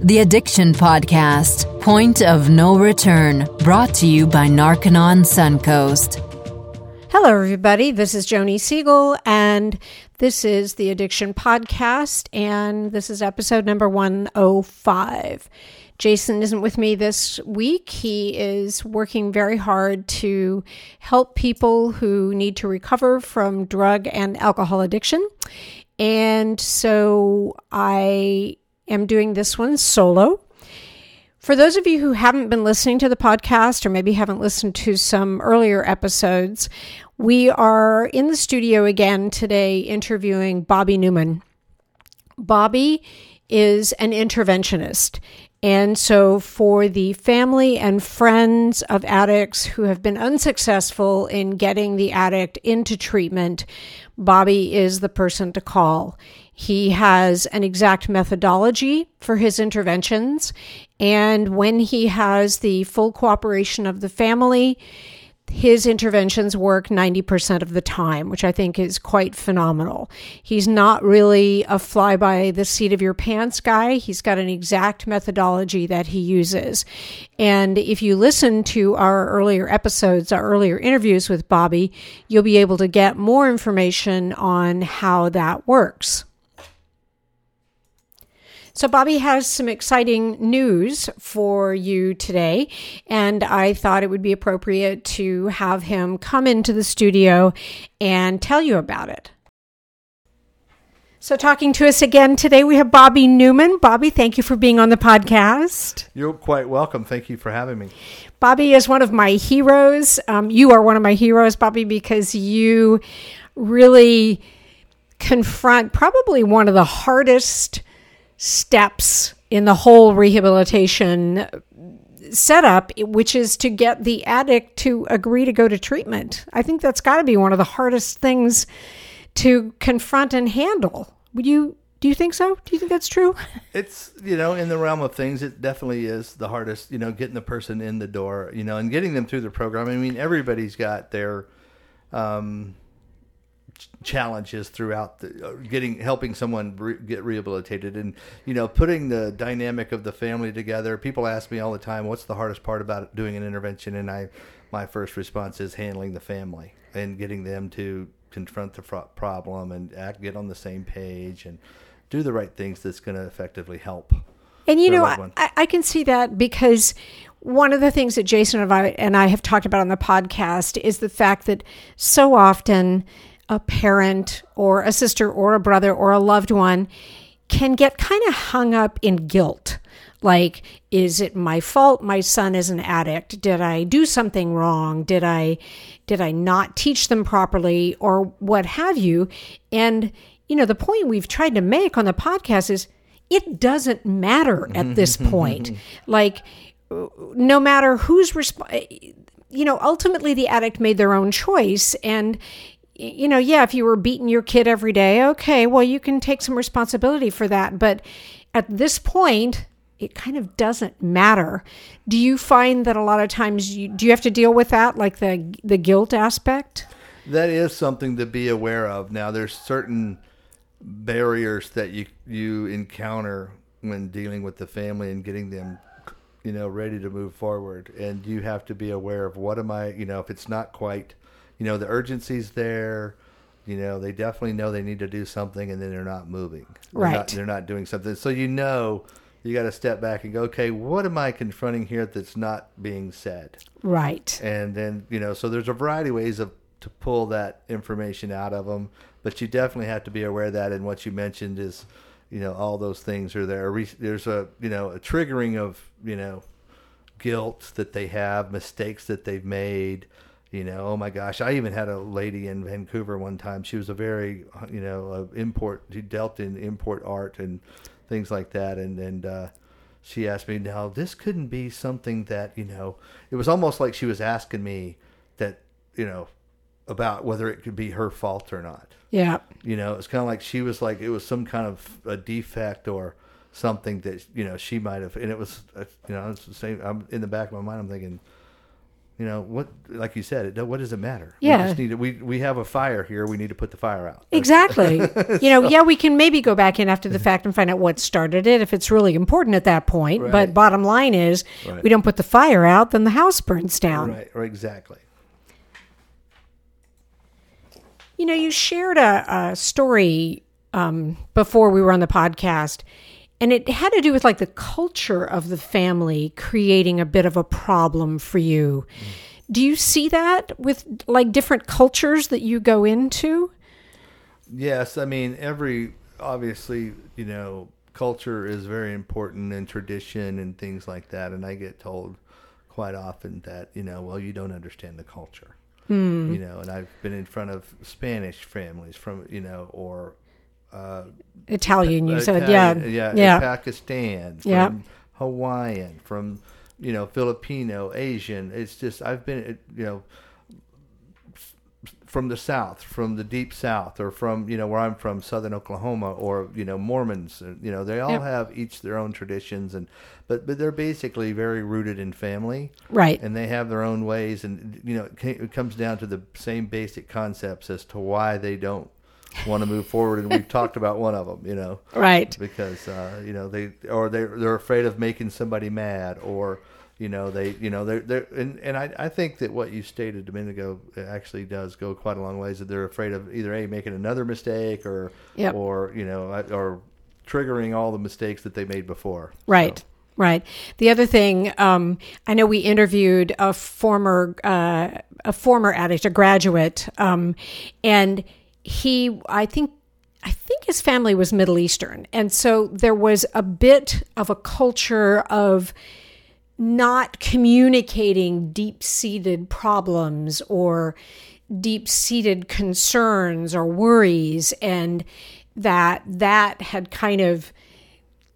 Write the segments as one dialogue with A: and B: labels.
A: The Addiction Podcast, Point of No Return, brought to you by Narconon Suncoast.
B: Hello, everybody. This is Joni Siegel, and this is the Addiction Podcast, and this is episode number 105. Jason isn't with me this week. He is working very hard to help people who need to recover from drug and alcohol addiction. And so I am doing this one solo. For those of you who haven't been listening to the podcast or maybe haven't listened to some earlier episodes, we are in the studio again today interviewing Bobby Newman. Bobby is an interventionist. And so, for the family and friends of addicts who have been unsuccessful in getting the addict into treatment, Bobby is the person to call. He has an exact methodology for his interventions. And when he has the full cooperation of the family, his interventions work 90% of the time, which I think is quite phenomenal. He's not really a fly by the seat of your pants guy. He's got an exact methodology that he uses. And if you listen to our earlier episodes, our earlier interviews with Bobby, you'll be able to get more information on how that works. So, Bobby has some exciting news for you today, and I thought it would be appropriate to have him come into the studio and tell you about it. So, talking to us again today, we have Bobby Newman. Bobby, thank you for being on the podcast.
C: You're quite welcome. Thank you for having me.
B: Bobby is one of my heroes. Um, you are one of my heroes, Bobby, because you really confront probably one of the hardest steps in the whole rehabilitation setup, which is to get the addict to agree to go to treatment. I think that's got to be one of the hardest things to confront and handle. Would you do you think so? Do you think that's true?
C: It's you know in the realm of things, it definitely is the hardest. You know, getting the person in the door, you know, and getting them through the program. I mean, everybody's got their um, challenges throughout the, uh, getting helping someone re- get rehabilitated. And you know putting the dynamic of the family together people ask me all the time what's the hardest part about doing an intervention? And i my first response is handling the family and getting them to confront the fr- problem and act get on the same page and do the right things that's going to effectively help
B: and you know I, I can see that because one of the things that jason and I, and I have talked about on the podcast is the fact that so often a parent or a sister or a brother or a loved one can get kind of hung up in guilt. Like, is it my fault my son is an addict? Did I do something wrong? Did I did I not teach them properly or what have you? And you know, the point we've tried to make on the podcast is it doesn't matter at this point. like no matter who's resp- you know, ultimately the addict made their own choice and you know, yeah, if you were beating your kid every day, okay, well, you can take some responsibility for that. But at this point, it kind of doesn't matter. Do you find that a lot of times you do you have to deal with that, like the the guilt aspect?
C: That is something to be aware of. Now, there's certain barriers that you you encounter when dealing with the family and getting them you know ready to move forward and you have to be aware of what am i you know if it's not quite you know the urgency's there. You know they definitely know they need to do something and then they're not moving. They're
B: right.
C: not, they're not doing something. So you know you got to step back and go okay what am i confronting here that's not being said?
B: Right.
C: And then you know so there's a variety of ways of to pull that information out of them but you definitely have to be aware of that. And what you mentioned is you know all those things are there. There's a you know a triggering of you know guilt that they have mistakes that they've made you know oh my gosh i even had a lady in vancouver one time. She was a very you know import she dealt in import art and things like that. And and uh, she asked me now this couldn't be something that you know it was almost like she was asking me that you know about whether it could be her fault or not.
B: Yeah.
C: You know it's kind of like she was like it was some kind of a defect or something that you know she might have and it was uh, you know it's the same i'm in the back of my mind i'm thinking You know what? Like you said, it, what does it matter?
B: Yeah.
C: we just need to, we we have a fire here. We need to put the fire out.
B: Exactly. you know, yeah, we can maybe go back in after the fact and find out what started it if it's really important at that point. But bottom line is,
C: Right.
B: we don't put the fire out, then the house burns down.
C: Right, right, exactly.
B: You know, you shared a, a story um, before we were on the podcast, and it had to do with like the culture of the family creating a bit of a problem for you. Do you see that with like different cultures that you go into?
C: Yes, I mean every obviously you know culture is very important and tradition and things like that, and I get told quite often that you know well you don't understand the culture, hmm. you know, and I've been in front of Spanish families from you know or uh,
B: Italian, you said, yeah,
C: yeah,
B: yeah,
C: Pakistan, from
B: Yeah.
C: Hawaiian, from you know Filipino, Asian. It's just I've been you know from the south, from the deep south, or from you know where I'm from, southern Oklahoma, or you know Mormons. uh, You know they all
B: Yep.
C: have each their own traditions, and but but they're basically very rooted in family
B: right,
C: and they have their own ways and you know it it comes down to the same basic concepts as to why they don't want to move forward and we've talked about one of them you know
B: right,
C: because uh, you know they or they they're afraid of making somebody mad or you know they you know they're they're and, and I, I think that what you stated a minute ago actually does go quite a long ways that they're afraid of either a making another mistake or
B: Yep.
C: or you know or triggering all the mistakes that they made before
B: right.
C: So,
B: Right. The other thing, um, I know we interviewed a former uh, a former addict, a graduate, um, and he, I think, I think his family was Middle Eastern, and so there was a bit of a culture of not communicating deep seated problems or deep seated concerns or worries, and that that had kind of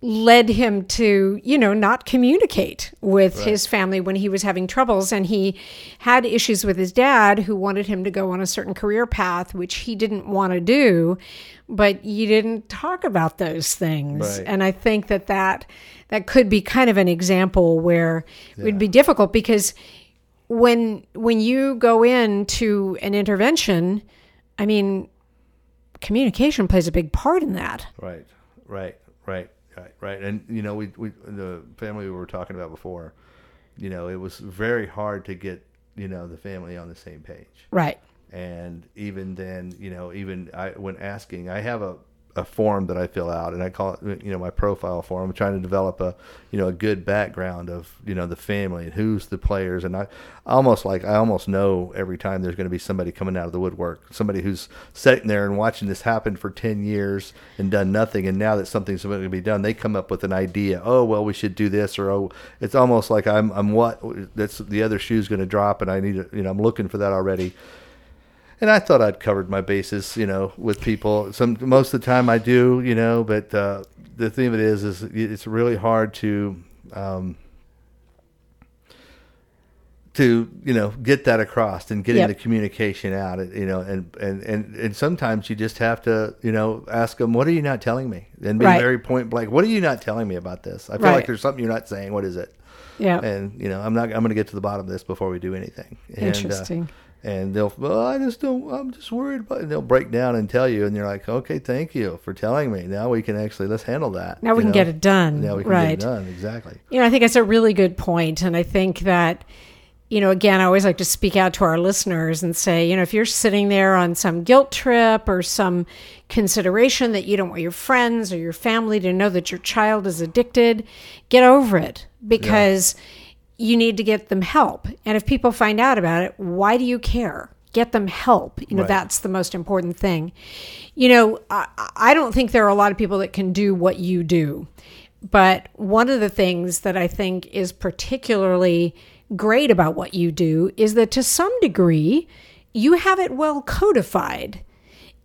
B: led him to, you know, not communicate with his family when he was having troubles. And he had issues with his dad who wanted him to go on a certain career path, which he didn't want to do. But you didn't talk about those things.
C: Right.
B: And I think that that, that could be kind of an example where it would be difficult because when when you go into an intervention, I mean, communication plays a big part in that.
C: Right, right, right, right, right. And you know, we we the family we were talking about before, you know, it was very hard to get you know the family on the same page.
B: Right.
C: And even then, you know, even I when asking, I have a a form that I fill out, and I call it, you know, my profile form. I'm trying to develop a, you know, a good background of, you know, the family and who's the players, and I almost like I almost know every time there's going to be somebody coming out of the woodwork, somebody who's sitting there and watching this happen for ten years and done nothing, and now that something's going to be done, they come up with an idea. Oh, well, we should do this, or oh, it's almost like I'm I'm what that's the other shoe's going to drop, and I need to, you know, I'm looking for that already and I thought I'd covered my bases, you know, with people. Some most of the time I do, you know, but uh, the thing of it is, is it's really hard to um, to you know get that across and getting
B: Yep.
C: the communication out, you know, and, and and and sometimes you just have to, you know, ask them, "What are you not telling me?" and be
B: Right.
C: very point blank. What are you not telling me about this? I feel
B: Right.
C: like there's something you're not saying. What is it?
B: Yeah.
C: and you know i'm not i'm going to get to the bottom of this before we do anything and,
B: Interesting.
C: uh, and they'll well i just don't i'm just worried about and they'll break down and tell you and you're like okay thank you for telling me now we can actually let's handle that
B: Now we
C: you
B: can
C: know?
B: get it done.
C: now we can
B: right.
C: get it done exactly
B: You know, I think it's a really good point, and I think that you know, again, I always like to speak out to our listeners and say, you know, if you're sitting there on some guilt trip or some consideration that you don't want your friends or your family to know that your child is addicted, get over it because you need to get them help. And if people find out about it, why do you care? Get them help. You know,
C: Right.
B: that's the most important thing. You know, I, I don't think there are a lot of people that can do what you do. But one of the things that I think is particularly great about what you do is that to some degree, you have it well codified.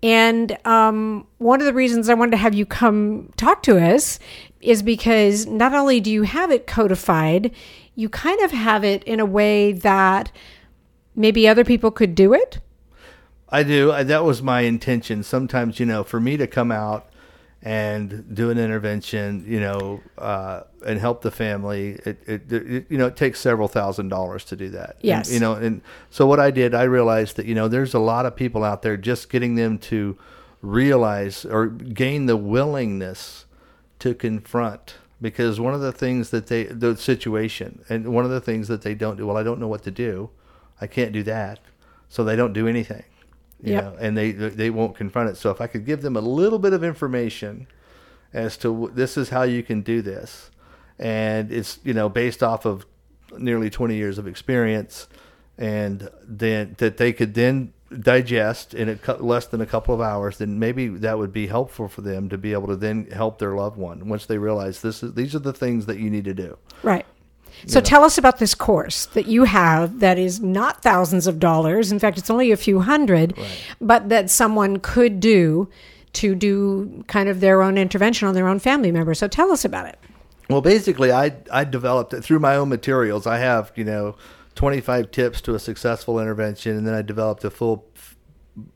B: And um, one of the reasons I wanted to have you come talk to us is because not only do you have it codified, you kind of have it in a way that maybe other people could do it.
C: I do. I, that was my intention. Sometimes, you know, for me to come out and do an intervention, you know, uh, and help the family. It, it, it, you know, it takes several thousand dollars to do that.
B: Yes.
C: And, you know, and so what I did, I realized that you know, there's a lot of people out there just getting them to realize or gain the willingness to confront because one of the things that they the situation and one of the things that they don't do well i don't know what to do. I can't do that. So they don't do anything you
B: Yep.
C: know and they they won't confront it. So if i could give them a little bit of information as to this is how you can do this. And it's you know based off of nearly 20 years of experience and then that they could then digest in a less than a couple of hours then maybe that would be helpful for them to be able to then help their loved one once they realize this is these are the things that you need to do
B: Right. So tell us about this course that you have that is not thousands of dollars. In fact, it's only a few hundred, but that someone could do to do kind of their own intervention on their own family member. So tell us about it.
C: Well, basically, I I developed it through my own materials. I have you know 25 tips to a successful intervention, and then I developed a full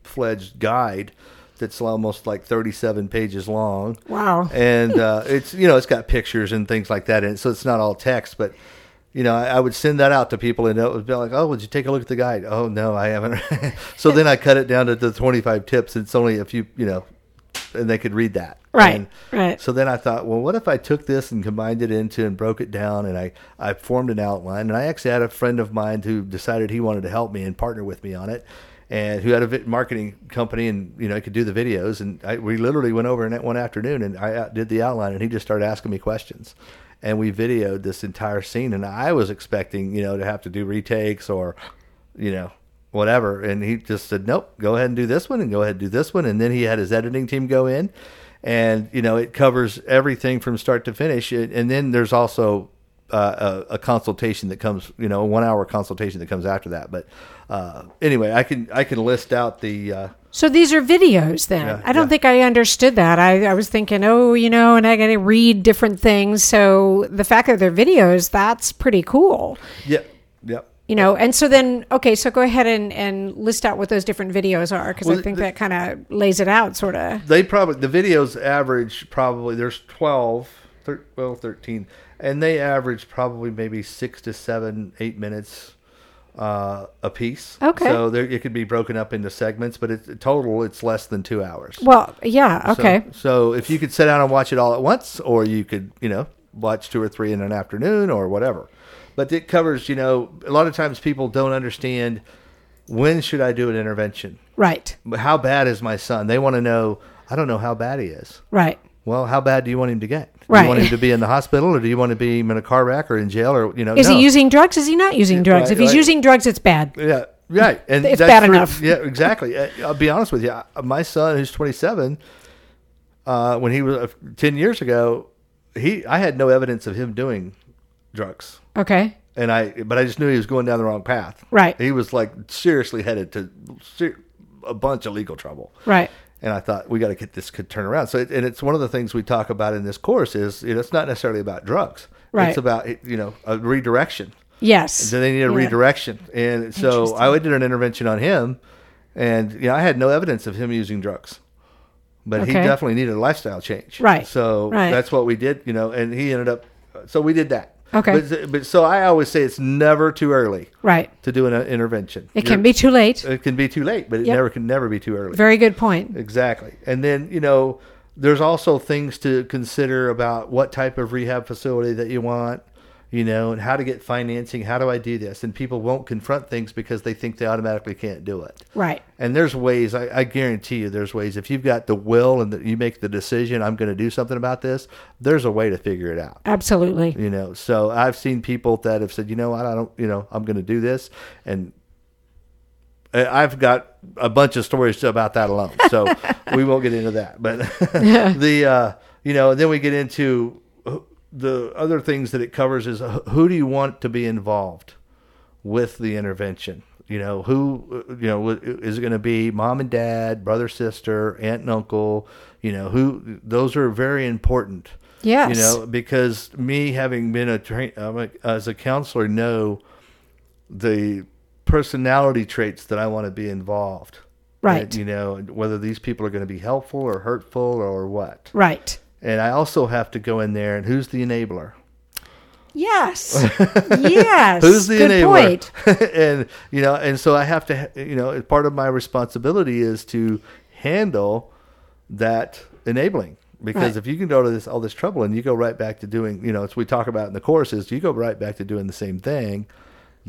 C: fledged guide that's almost like 37 pages long.
B: Wow.
C: And uh, it's you know it's got pictures and things like that in it, so it's not all text, but. You know, I, I would send that out to people, and it would be like, "Oh, would you take a look at the guide?" Oh, no, I haven't. so then I cut it down to the twenty-five tips. It's only a few, you know, and they could read that.
B: Right,
C: And
B: right.
C: So then I thought, well, what if I took this and combined it into and broke it down, and I I formed an outline, and I actually had a friend of mine who decided he wanted to help me and partner with me on it, and who had a marketing company, and you know, could do the videos, and I, we literally went over in one afternoon, and I uh, did the outline, and he just started asking me questions. And we videoed this entire scene, and I was expecting, you know, to have to do retakes or, you know, whatever. And he just said, nope, go ahead and do this one and go ahead and do this one. And then he had his editing team go in and, you know, it covers everything from start to finish. And then there's also uh, a, a consultation that comes, you know, a one hour consultation that comes after that. But uh, anyway, I can, I can list out the, uh,
B: So these are videos then.
C: Yeah,
B: I don't
C: yeah.
B: think I understood that. I, I was thinking, oh, you know, and I got to read different things. So the fact that they're videos, that's pretty cool.
C: yeah.
B: You know, and so then, okay, so go ahead and, and list out what those different videos are because I think
C: the-
B: that kind of lays it out, sort of.
C: they probably the videos average probably there's 12 thir- well 13 and they average probably maybe six to seven eight minutes uh, a piece
B: Okay.
C: so there, it could be broken up into segments but it, total it's less than two hours
B: Well, yeah,
C: So-
B: okay.
C: so, if you could sit down and watch it all at once or you could you know watch two or three in an afternoon or whatever but it covers you know a lot of times people don't understand when should i do an intervention
B: Right,
C: how bad is my son? They want to know. I don't know how bad he is.
B: right.
C: Well, how bad do you want him to get? Do
B: Right.
C: you want him to be in the hospital, or do you want to be in a car wreck or in jail, or you know?
B: Is
C: no.
B: he using drugs? Is he not using drugs?
C: right,
B: if he's
C: right.
B: using drugs, it's bad.
C: Yeah, right. And
B: It's bad enough.
C: Yeah, exactly. Uh, I'll be honest with you. My son, who's 27, uh, when he was uh, 10 years ago, he I had no evidence of him doing drugs.
B: Okay,
C: and I but I just knew he was going down the wrong path.
B: Right.
C: He was like seriously headed to ser- a bunch of legal trouble.
B: right.
C: And I thought we got to get this could turn around. So, it, and it's one of the things we talk about in this course is you know it's not necessarily about drugs.
B: Right.
C: It's about you know a redirection.
B: Yes.
C: So they need a
B: Yeah.
C: redirection. And so I did an intervention on him, and you know I had no evidence of him using drugs, but he definitely needed a lifestyle change.
B: Right.
C: So
B: Right.
C: that's what we did. You know, and he ended up. So we did that.
B: Okay.
C: But, but so I always say it's never too early
B: Right.
C: to do an uh, intervention.
B: It can be too late.
C: It can be too late, but it
B: Yep.
C: never can never be too early.
B: Very good point.
C: Exactly. And then, you know, there's also things to consider about what type of rehab facility that you want, you know, and how to get financing. How do I do this? And people won't confront things because they think they automatically can't do it.
B: Right.
C: And there's ways, I, I guarantee you, there's ways. If you've got the will and that you make the decision, I'm going to do something about this, there's a way to figure it out.
B: Absolutely.
C: You know, so I've seen people that have said, you know what, I don't, you know, I'm going to do this. And I- I've got a bunch of stories about that alone. So we won't get into that. But the, uh, you know, then we get into uh, the other things that it covers is uh, who do you want to be involved with the intervention? You know, who, you know, is it going to be mom and dad, brother, sister, aunt and uncle? You know, who, those are very important.
B: Yes.
C: You know, because me having been a train as a counselor know the personality traits that I want to be involved
B: Right.
C: And, you know, whether these people are going to be helpful or hurtful or what.
B: Right.
C: And I also have to go in there and who's the enabler?
B: Yes. yes.
C: Who's the
B: Good
C: enabler? and you know, and so I have to, you know, part of my responsibility is to handle that enabling. Because
B: Right.
C: if you can go to this all this trouble and you go right back to doing, you know, as we talk about in the course, is you go right back to doing the same thing,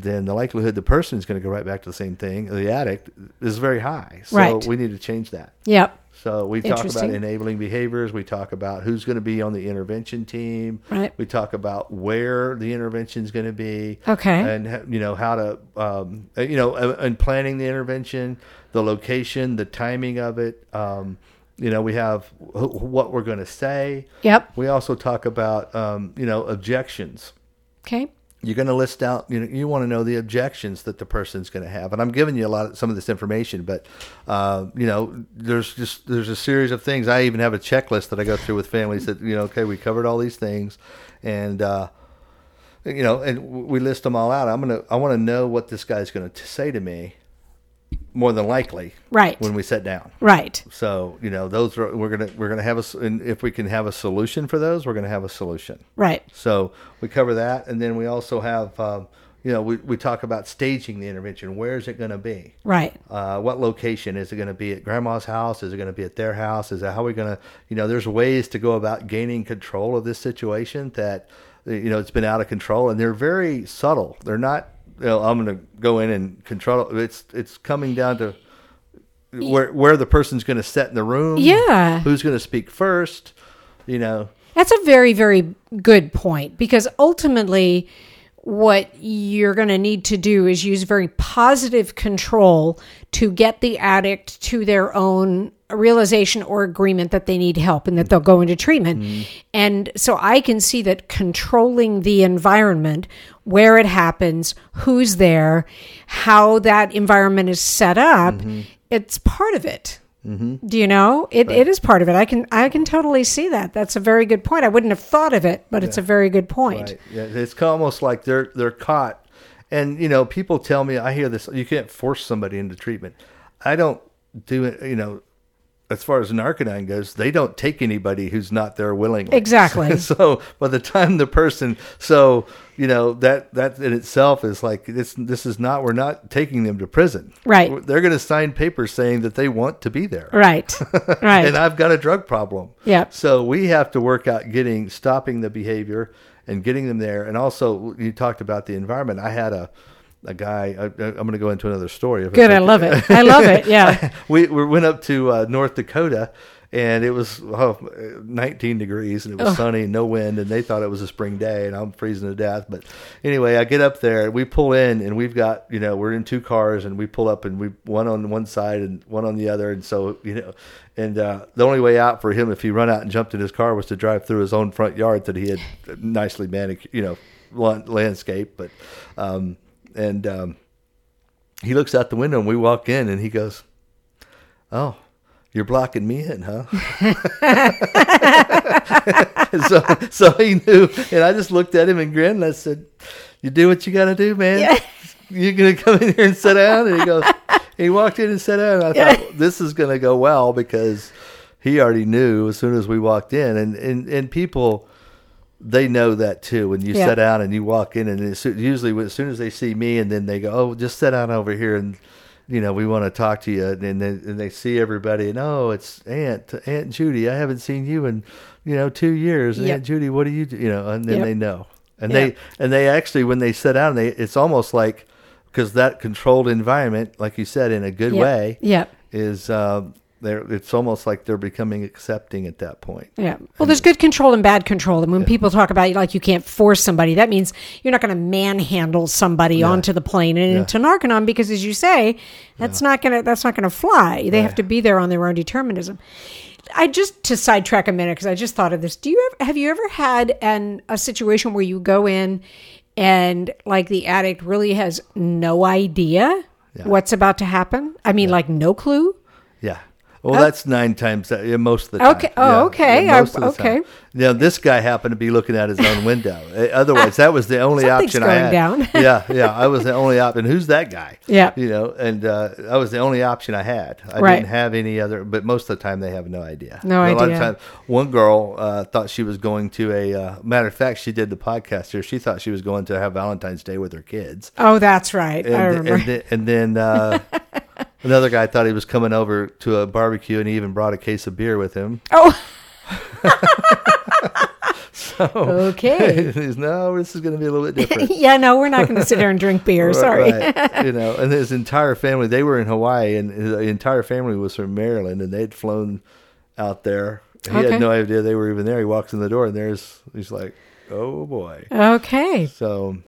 C: then the likelihood the person is going to go right back to the same thing, the addict, is very high. So
B: Right.
C: we need to change that.
B: Yep.
C: So we talk about enabling behaviors. We talk about who's going to be on the intervention team.
B: Right.
C: We talk about where the intervention is going to be.
B: Okay.
C: And you know how to, um, uh, you know, uh, and planning the intervention, the location, the timing of it. Um, you know, we have wh- what we're going to say.
B: Yep.
C: We also talk about, um, you know, objections
B: Okay.
C: You're going to list out you know you want to know the objections that the person's going to have. And i'm giving you a lot of some of this information but uh, you know there's just there's a series of things. I even have a checklist that i go through with families that you know okay we covered all these things. And uh, you know and we list them all out. I'm going to i want to know what this guy's going to say to me more than likely
B: Right.
C: when we sit down
B: Right.
C: so you know those are we're gonna we're gonna have a and if we can have a solution for those we're gonna have a solution
B: Right.
C: so we cover that, and then we also have, um, you know, we, we talk about staging the intervention. Where is it going to be?
B: Right.
C: Uh, what location is it going to be at grandma's house? Is it going to be at their house? Is that how we're going to, you know, there's ways to go about gaining control of this situation that, you know, it's been out of control, and they're very subtle. They're not, you know, I'm going to go in and control. It's it's coming down to where where the person's going to sit in the room.
B: Yeah.
C: Who's going to speak first? You know.
B: That's a very, very good point because ultimately, what you're going to need to do is use very positive control to get the addict to their own realization or agreement that they need help and that they'll go into treatment. Mm-hmm. And so I can see that controlling the environment, where it happens, who's there, how that environment is set up, mm-hmm. it's part of it. Mm-hmm. Do you know it, it is part of it? I can I can totally see that. That's a very good point. I wouldn't have thought of it, but it's a very good point.
C: Right. Yeah, it's almost like they're they're caught, and you know, people tell me I hear this. You can't force somebody into treatment. I don't do it. You know, as far as Narconon goes, they don't take anybody who's not there willingly.
B: Exactly.
C: so by the time the person, so you know that that in itself is like this. This is not. We're not taking them to prison.
B: Right.
C: They're going to sign papers saying that they want to be there.
B: Right. Right.
C: and I've got a drug problem.
B: Yep.
C: So we have to work out getting stopping the behavior and getting them there. And also, you talked about the environment. I had a a guy. I, I'm going to go into another story.
B: Good. I love it. I love it. Yeah.
C: we, we went up to uh, North Dakota. And it was oh, 19 degrees and it was sunny and no wind. And they thought it was a spring day and I'm freezing to death. But anyway, I get up there, we pull in and we've got, you know, we're in two cars and we pull up and we one on one side and one on the other. And so, you know, and uh, the only way out for him if he run out and jumped in his car was to drive through his own front yard that he had nicely manicured, you know, lan- landscape. But, um, and um, he looks out the window and we walk in and he goes, Oh, you're blocking me in, huh? so, so he knew, and I just looked at him and grinned. And I said, "You do what you got to do, man. You're gonna come in here and sit down." And he goes, he walked in and sat down. And I thought this is gonna go well because he already knew as soon as we walked in, and and and people. They know that too. When you
B: Yeah.
C: sit down and you walk in, and soo- usually as soon as they see me, and then they go, "Oh, just sit down over here," and you know, we want to talk to you, and then and they see everybody, and oh, it's Aunt Aunt Judy. I haven't seen you in you know two years.
B: Yep.
C: Aunt Judy, what do you do? You know, and then
B: Yep.
C: they know, and
B: Yep.
C: they and they actually when they sit down, they it's almost like because that controlled environment, like you said, in a good way,
B: Yep.
C: is um, they're it's almost like they're becoming accepting at that point.
B: Yeah. Well, there's good control and bad control. And when people talk about like you can't force somebody, that means you're not going to manhandle somebody onto the plane and into Narconon because, as you say, that's not going to that's not going to fly. They have to be there on their own determinism. I just to sidetrack a minute because I just thought of this. Do you ever have you ever had an a situation where you go in and like the addict really has no idea what's about to happen? I mean, like no clue.
C: Well, oh. that's nine times that, yeah, most of the time.
B: Okay. Oh,
C: Yeah,
B: okay.
C: yeah, most of the time.
B: okay.
C: Now, this guy happened to be looking at his own window. Uh, Otherwise, that was the only
B: Something's
C: option I had.
B: down.
C: yeah, yeah. I was the only option. Who's that guy?
B: Yeah.
C: You know, and uh, that was the only option I had. I
B: Right.
C: didn't have any other. But most of the time, they have no idea.
B: No
C: a lot
B: idea.
C: of times, one girl uh, thought she was going to a. Uh, matter of fact, she did the podcast here. She thought she was going to have Valentine's Day with her kids.
B: Oh, that's right. I
C: and,
B: remember.
C: and then, and then uh, another guy thought he was coming over to a barbecue, and he even brought a case of beer with him.
B: oh. Okay.
C: No, this is going to be a little bit different.
B: yeah, no, we're not going to sit there and drink beer. Sorry.
C: Right. you know, and his entire family, they were in Hawaii, and his entire family was from Maryland, and they'd flown out there. He
B: Okay.
C: had no idea they were even there. He walks in the door, and there's he's like, "Oh boy!"
B: Okay.
C: So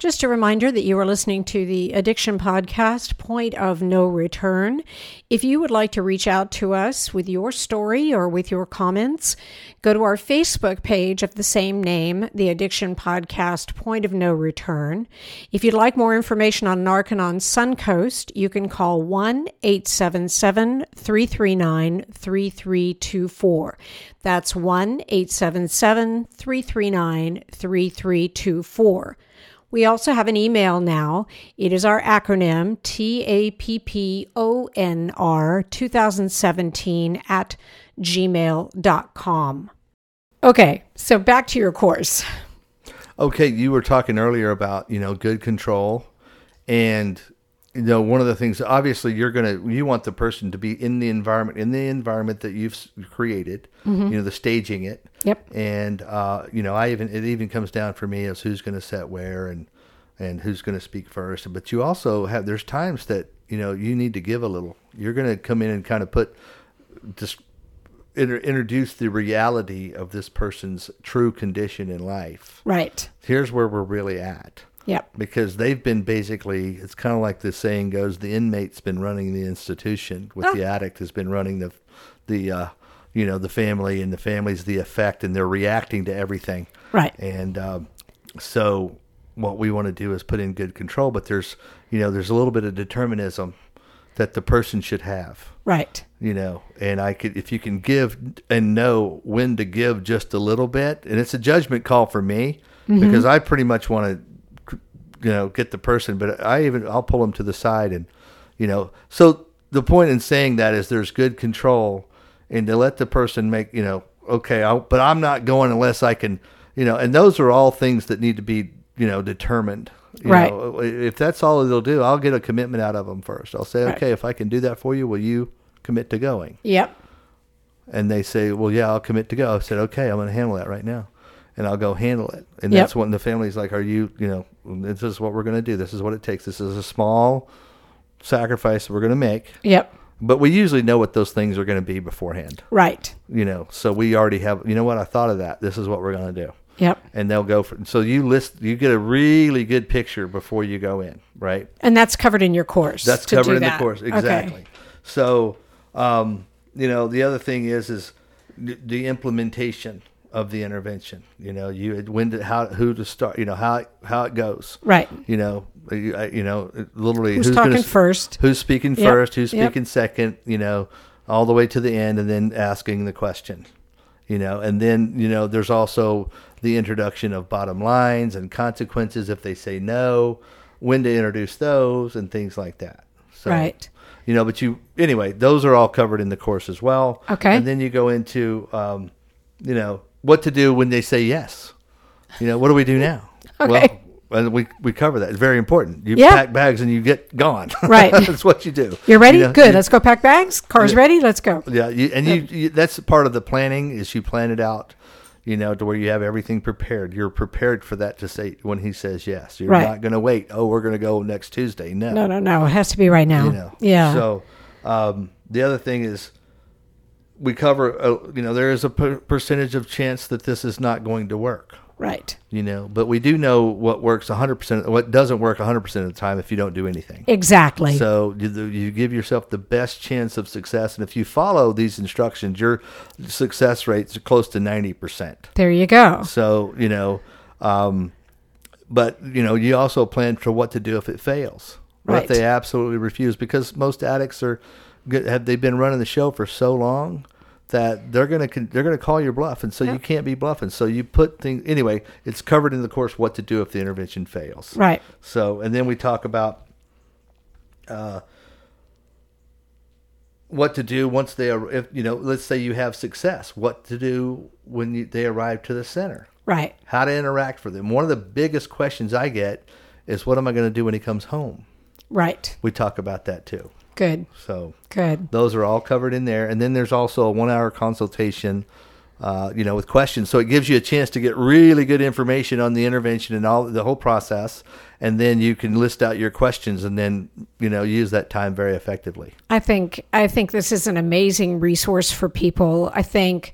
B: Just a reminder that you are listening to the Addiction Podcast, Point of No Return. If you would like to reach out to us with your story or with your comments, go to our Facebook page of the same name, the Addiction Podcast, Point of No Return. If you'd like more information on Narconon Suncoast, you can call 1 877 339 3324. That's 1 877 339 3324. We also have an email now. It is our acronym T A P P O N R 2017 at gmail.com. Okay, so back to your course.
C: Okay, you were talking earlier about you know good control, and you know one of the things. Obviously, you're gonna you want the person to be in the environment in the environment that you've created. You know the staging it.
B: Yep.
C: And uh, you know, I even it even comes down for me as who's going to set where and and who's going to speak first. But you also have there's times that you know you need to give a little. You're going to come in and kind of put just inter- introduce the reality of this person's true condition in life
B: Right.
C: here's where we're really at
B: Yep.
C: because they've been basically it's kind of like the saying goes the inmate's been running the institution with
B: Oh.
C: the addict has been running the the uh you know the family and the family's the effect and they're reacting to everything
B: Right.
C: and um, so what we want to do is put in good control but there's you know there's a little bit of determinism that the person should have
B: Right.
C: you know and i could if you can give and know when to give just a little bit and it's a judgment call for me because i pretty much want to you know get the person but i even i'll pull them to the side and you know so the point in saying that is there's good control and to let the person make you know okay I'll, but i'm not going unless i can you know and those are all things that need to be you know determined you
B: Right.
C: know, if that's all they'll do i'll get a commitment out of them first i'll say
B: Right.
C: okay if i can do that for you will you commit to going
B: Yep.
C: and they say, "Well, yeah, I'll commit to go." I said, "Okay, I'm going to handle that right now," and I'll go handle it. And
B: Yep.
C: that's when the family's like, "Are you, you know, this is what we're going to do. This is what it takes. This is a small sacrifice we're going to make."
B: Yep.
C: But we usually know what those things are going to be beforehand,
B: Right.
C: you know. So we already have, you know, what I thought of that. This is what we're going to do,
B: Yep.
C: and they'll go for. So you list, you get a really good picture before you go in, right?
B: And that's covered in your course.
C: That's covered in
B: that.
C: the course
B: Okay.
C: exactly. So, um, you know, the other thing is is the implementation of the intervention. You know, you when to, how who to start. You know how how it goes.
B: Right.
C: You know, you, you know, literally
B: Who's
C: gonna
B: talking first?
C: Who's speaking
B: Yep,
C: first? Who's
B: yep.
C: speaking second? You know, all the way to the end, and then asking the question. You know, and then you know, there's also the introduction of bottom lines and consequences if they say no, when to introduce those, and things like that. So,
B: Right.
C: you know, but you anyway, those are all covered in the course as well.
B: Okay.
C: And then you go into, um, you know, what to do when they say yes. You know, what do we do now?
B: Okay.
C: Well, and we we cover that. It's very important. You
B: Yeah.
C: pack bags and you get gone.
B: Right.
C: that's what you do.
B: You're ready?
C: You know,
B: Good.
C: you-
B: Let's go pack bags. Car's
C: Yeah.
B: ready. Let's go.
C: yeah, you, and you, you that's part of the planning is you plan it out, you know, to where you have everything prepared. You're prepared for that to say when he says yes. You're
B: Right.
C: not going to wait. Oh, we're going to go next Tuesday. No,
B: No, no, no. It has to be right now.
C: you know.
B: Yeah.
C: So um, the other thing is we cover. Uh, you know, there is a per- percentage of chance that this is not going to work.
B: right.
C: You know, but we do know what works 100%, what doesn't work 100% of the time if you don't do anything.
B: Exactly.
C: So you, you give yourself the best chance of success, and if you follow these instructions, your success rate's are close to ninety percent.
B: there you go.
C: So you know, um, but you know, you also plan for what to do if it fails,
B: Right.
C: if they absolutely refuse, because most addicts are, have they been running the show for so long that they're gonna they're gonna call your bluff, and so you can't be bluffing. So you put things anyway. It's covered in the course what to do if the intervention fails.
B: Right.
C: So, and then we talk about uh, what to do once they, are if you know, let's say you have success, what to do when you, they arrive to the center,
B: Right.
C: how to interact for them. One of the biggest questions I get is, what am I going to do when he comes home?
B: Right.
C: We talk about that too.
B: Good.
C: So
B: Good.
C: those are all covered in there, and then there's also a one-hour consultation. Uh, you know, with questions, so it gives you a chance to get really good information on the intervention and all the whole process, and then you can list out your questions, and then you know use that time very effectively.
B: I think I think this is an amazing resource for people. I think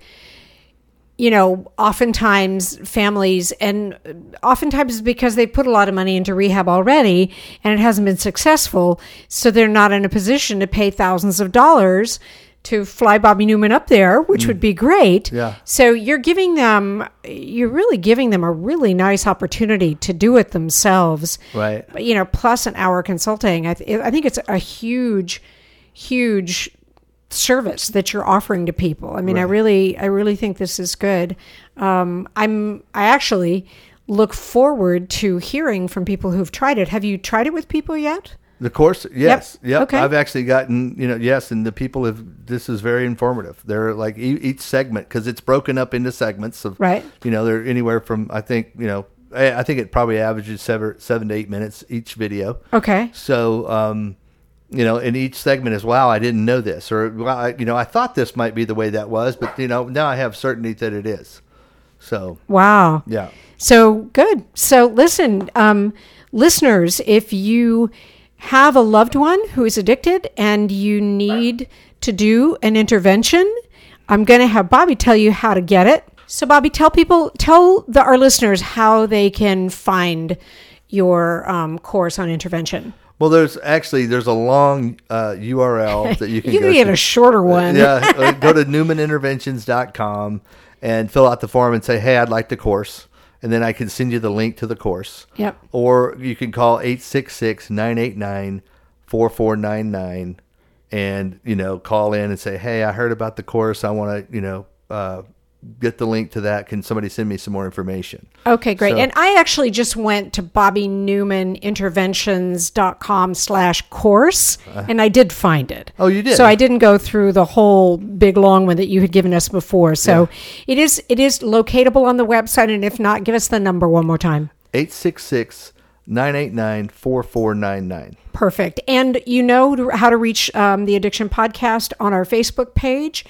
B: you know, oftentimes families and oftentimes because they put a lot of money into rehab already and it hasn't been successful, so they're not in a position to pay thousands of dollars to fly Bobby Newman up there, which mm. would be great.
C: Yeah.
B: So you're giving them you're really giving them a really nice opportunity to do it themselves
C: Right.
B: you know, plus an hour consulting. I, th- I think it's a huge, huge service that you're offering to people. I mean, I really, I really think this is good. Um, I'm, I actually look forward to hearing from people who've tried it. Have you tried it with people yet?
C: The course, yes, yep.
B: Okay.
C: I've actually gotten, you know, yes, and the people have. This is very informative. They're like e- each segment because it's broken up into segments of,
B: Right.
C: You know, they're anywhere from I think you know, I, I think it probably averages seven seven to eight minutes each video.
B: Okay.
C: So, um, you know, in each segment is, wow, I didn't know this, or wow, I, you know, I thought this might be the way that was, but you know, now I have certainty that it is. So,
B: Wow.
C: yeah,
B: So good. So listen, um, listeners, if you have a loved one who is addicted and you need to do an intervention, I'm going to have Bobby tell you how to get it. So, Bobby, tell people, tell the, our listeners how they can find your um, course on intervention.
C: Well, there's actually there's a long uh, URL that you can
B: You can get
C: to.
B: a shorter one.
C: yeah, uh, go to newmaninterventions.com and fill out the form and say, "Hey, I'd like the course." And then I can send you the link to the course.
B: Yep.
C: Or you can call 866-989-4499 and, you know, call in and say, "Hey, I heard about the course. I want to, you know, uh, get the link to that. Can somebody send me some more information?"
B: Okay, great.
C: So-
B: and I actually just went to bobbynewmaninterventions.com slash course and I did find it.
C: Oh, you did?
B: So I didn't go through the whole big long one that you had given us before. So it is it is locatable on the website and if not, give us the number one more time.
C: 866-989-4499.
B: Perfect. And you know how to reach um, the Addiction Podcast on our Facebook page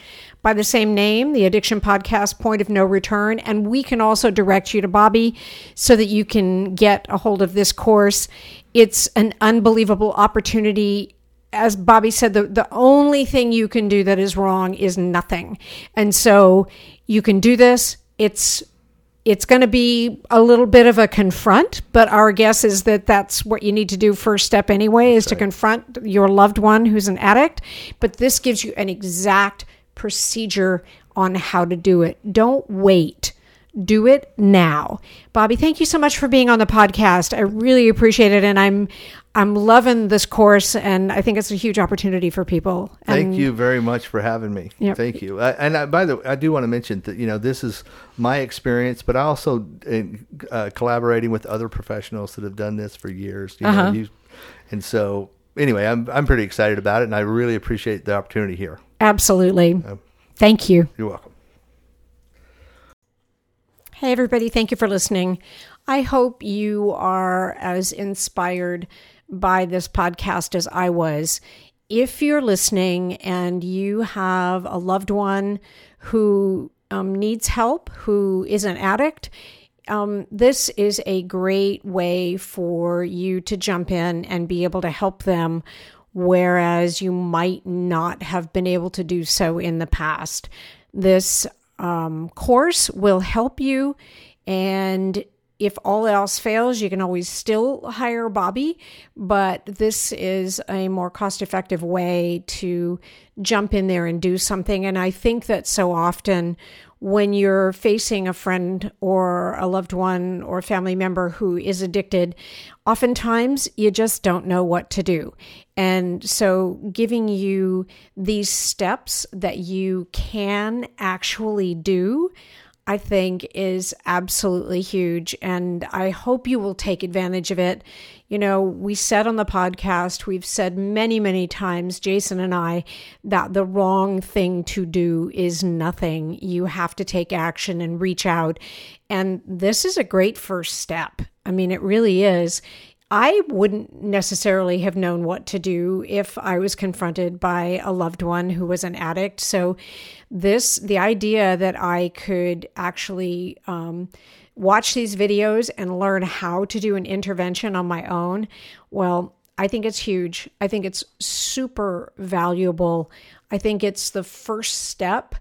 B: by the same name, the Addiction Podcast Point of No Return. And we can also direct you to Bobby so that you can get a hold of this course. It's an unbelievable opportunity. As Bobby said, the, the only thing you can do that is wrong is nothing. And so you can do this. It's it's going to be a little bit of a confront, but our guess is that that's what you need to do first step anyway is to confront your loved one who's an addict. But this gives you an exact procedure on how to do it. Don't wait. Do it now. Bobby, thank you so much for being on the podcast. I really appreciate it and I'm I'm loving this course and I think it's a huge opportunity for people.
C: Thank you very much for having me.
B: Yep.
C: Thank you. I, and I, by the way, I do want to mention that you know this is my experience, but I also in, uh, collaborating with other professionals that have done this for years. You
B: Uh-huh.
C: know, you, and so anyway, I'm I'm pretty excited about it, and I really appreciate the opportunity here.
B: Absolutely. Thank you.
C: You're welcome.
B: Hey, everybody, thank you for listening. I hope you are as inspired by this podcast as I was. If you're listening and you have a loved one who um, needs help, who is an addict, um, this is a great way for you to jump in and be able to help them, whereas you might not have been able to do so in the past. This um, course will help you. And if all else fails, you can always still hire Bobby, but this is a more cost effective way to jump in there and do something. And I think that so often when you're facing a friend or a loved one or a family member who is addicted, oftentimes you just don't know what to do. And so, giving you these steps that you can actually do I think is absolutely huge. And I hope you will take advantage of it. You know, we said on the podcast, we've said many, many times, Jason and I, that the wrong thing to do is nothing. You have to take action and reach out. And this is a great first step. I mean, it really is. I wouldn't necessarily have known what to do if I was confronted by a loved one who was an addict. So, this, the idea that I could actually um, watch these videos and learn how to do an intervention on my own, well, I think it's huge. I think it's super valuable. I think it's the first step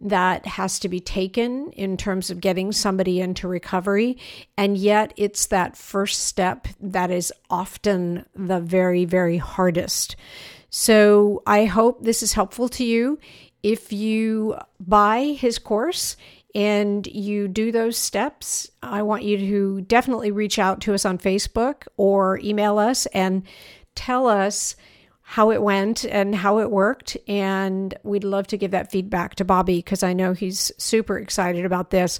B: that has to be taken in terms of getting somebody into recovery. And yet, it's that first step that is often the very, very hardest. So, I hope this is helpful to you. If you buy his course, and you do those steps, I want you to definitely reach out to us on Facebook or email us and tell us how it went and how it worked. And we'd love to give that feedback to Bobby because I know he's super excited about this.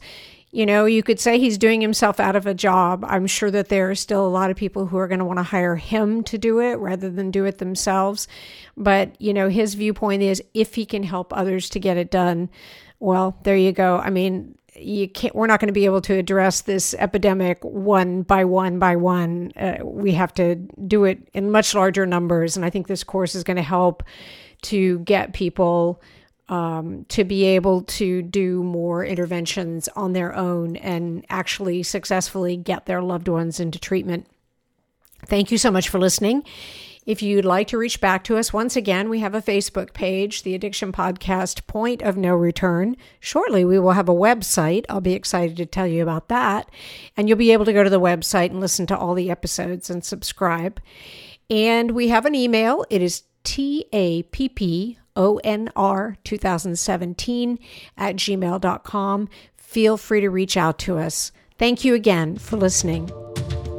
B: You know, you could say he's doing himself out of a job. I'm sure that there are still a lot of people who are going to want to hire him to do it rather than do it themselves. But, you know, his viewpoint is if he can help others to get it done, well, there you go. I mean, you can't we're not going to be able to address this epidemic one by one by one. Uh, we have to do it in much larger numbers and i think this course is going to help to get people um, to be able to do more interventions on their own and actually successfully get their loved ones into treatment. Thank you so much for listening if you'd like to reach back to us, once again, we have a Facebook page, the Addiction Podcast Point of No Return. Shortly, we will have a website. I'll be excited to tell you about that. And you'll be able to go to the website and listen to all the episodes and subscribe. And we have an email. It is T A P P O N R 2017 at gmail.com. Feel free to reach out to us. Thank you again for listening.